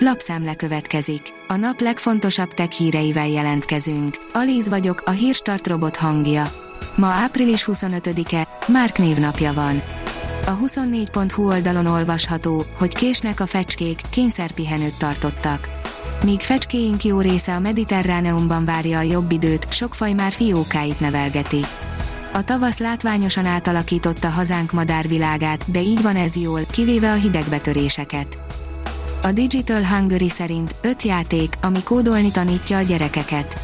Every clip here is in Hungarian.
Lapszemle következik. A nap legfontosabb tech híreivel jelentkezünk. Alíz vagyok, a hírstart robot hangja. Ma április 25-e, Márk névnapja van. A 24.hu oldalon olvasható, hogy késnek a fecskék, kényszerpihenőt tartottak. Míg fecskéink jó része a Mediterráneumban várja a jobb időt, sok faj már fiókáit nevelgeti. A tavasz látványosan átalakította hazánk madárvilágát, de így van ez jól, kivéve a hidegbetöréseket. A Digital Hungary szerint 5 játék, ami kódolni tanítja a gyerekeket.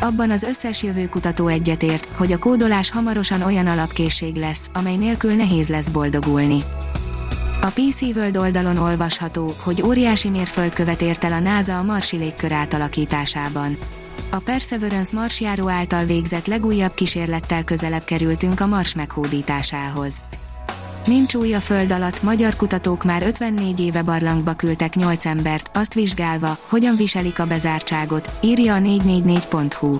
Abban az összes jövőkutató egyetért, hogy a kódolás hamarosan olyan alapkészség lesz, amely nélkül nehéz lesz boldogulni. A PC World oldalon olvasható, hogy óriási mérföldkövet ért el a NASA a marsi légkör átalakításában. A Perseverance marsjáró által végzett legújabb kísérlettel közelebb kerültünk a Mars meghódításához. Nincs új a föld alatt, magyar kutatók már 54 éve barlangba küldtek 8 embert, azt vizsgálva, hogyan viselik a bezártságot, írja a 444.hu.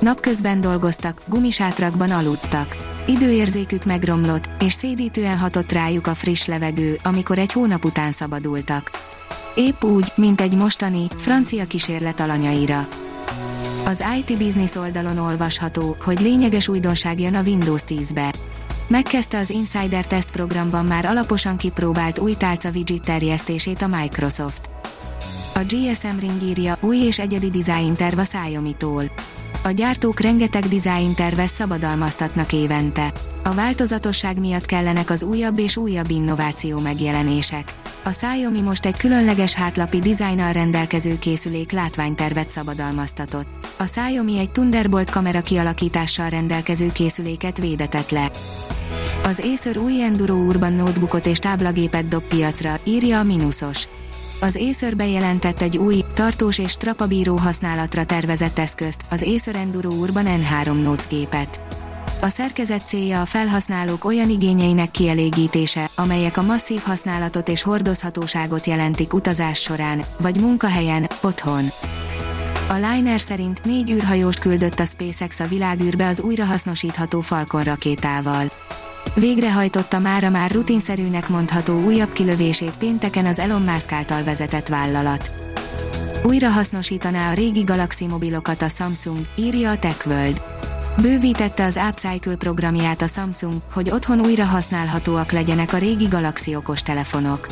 Napközben dolgoztak, gumisátrakban aludtak. Időérzékük megromlott, és szédítően hatott rájuk a friss levegő, amikor egy hónap után szabadultak. Épp úgy, mint egy mostani, francia kísérlet alanyaira. Az IT Business oldalon olvasható, hogy lényeges újdonság jön a Windows 10-be Megkezdte az Insider Test programban már alaposan kipróbált új tálca widget terjesztését a Microsoft. A GSM Ring írja, új és egyedi design terv a Xiaomi-tól. A gyártók rengeteg design terves szabadalmaztatnak évente. A változatosság miatt kellenek az újabb és újabb innováció megjelenések. A Xiaomi most egy különleges hátlapi dizájnnal rendelkező készülék látványtervet szabadalmaztatott. A Xiaomi egy Thunderbolt kamera kialakítással rendelkező készüléket védetett le. Az Acer új Enduro Urban notebookot és táblagépet dob piacra, írja a Minusos. Az Acer bejelentett egy új, tartós és strapabíró használatra tervezett eszközt, az Acer Enduro Urban N3 Notes gépet. A szerkezet célja a felhasználók olyan igényeinek kielégítése, amelyek a masszív használatot és hordozhatóságot jelentik utazás során, vagy munkahelyen, otthon. A Liner szerint négy űrhajóst küldött a SpaceX a világűrbe az újrahasznosítható Falcon rakétával. Végrehajtotta mára már rutinszerűnek mondható újabb kilövését pénteken az Elon Musk által vezetett vállalat. Újra hasznosítaná a régi Galaxy mobilokat a Samsung, írja a TechWorld. Bővítette az Upcycle programját a Samsung, hogy otthon újra használhatóak legyenek a régi Galaxy okostelefonok.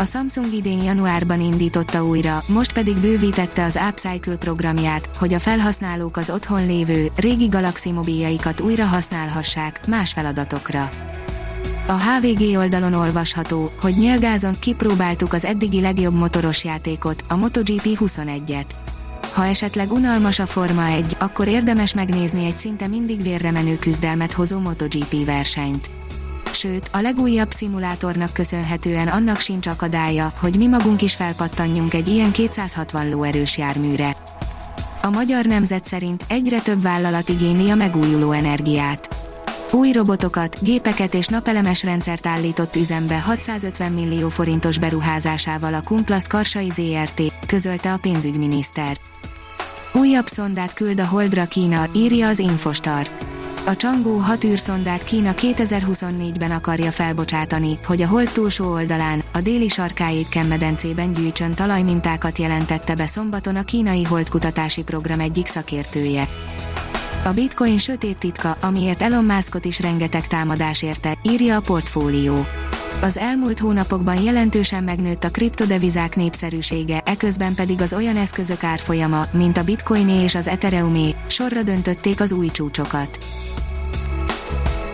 A Samsung idén januárban indította újra, most pedig bővítette az Upcycle programját, hogy a felhasználók az otthon lévő, régi Galaxy mobiljaikat újra használhassák, más feladatokra. A HVG oldalon olvasható, hogy nyelgázon kipróbáltuk az eddigi legjobb motoros játékot, a MotoGP 21-et. Ha esetleg unalmas a Forma 1, akkor érdemes megnézni egy szinte mindig vérre menő küzdelmet hozó MotoGP versenyt. Sőt, a legújabb szimulátornak köszönhetően annak sincs akadálya, hogy mi magunk is felpattanjunk egy ilyen 260 lóerős járműre. A magyar nemzet szerint egyre több vállalat igényli a megújuló energiát. Új robotokat, gépeket és napelemes rendszert állított üzembe 650 millió forintos beruházásával a Kumplast Karsai ZRT, közölte a pénzügyminiszter. Újabb szondát küld a Holdra Kína, írja az Infostart. A Csangó 6 űrszondát Kína 2024-ben akarja felbocsátani, hogy a hold túlsó oldalán, a déli sarkáit medencében gyűjtsön talajmintákat jelentette be szombaton a kínai holdkutatási program egyik szakértője. A bitcoin sötét titka, amiért Elon Muskot is rengeteg támadás érte, írja a portfólió. Az elmúlt hónapokban jelentősen megnőtt a kriptodevizák népszerűsége, eközben pedig az olyan eszközök árfolyama, mint a bitcoiné és az ethereumé, sorra döntötték az új csúcsokat.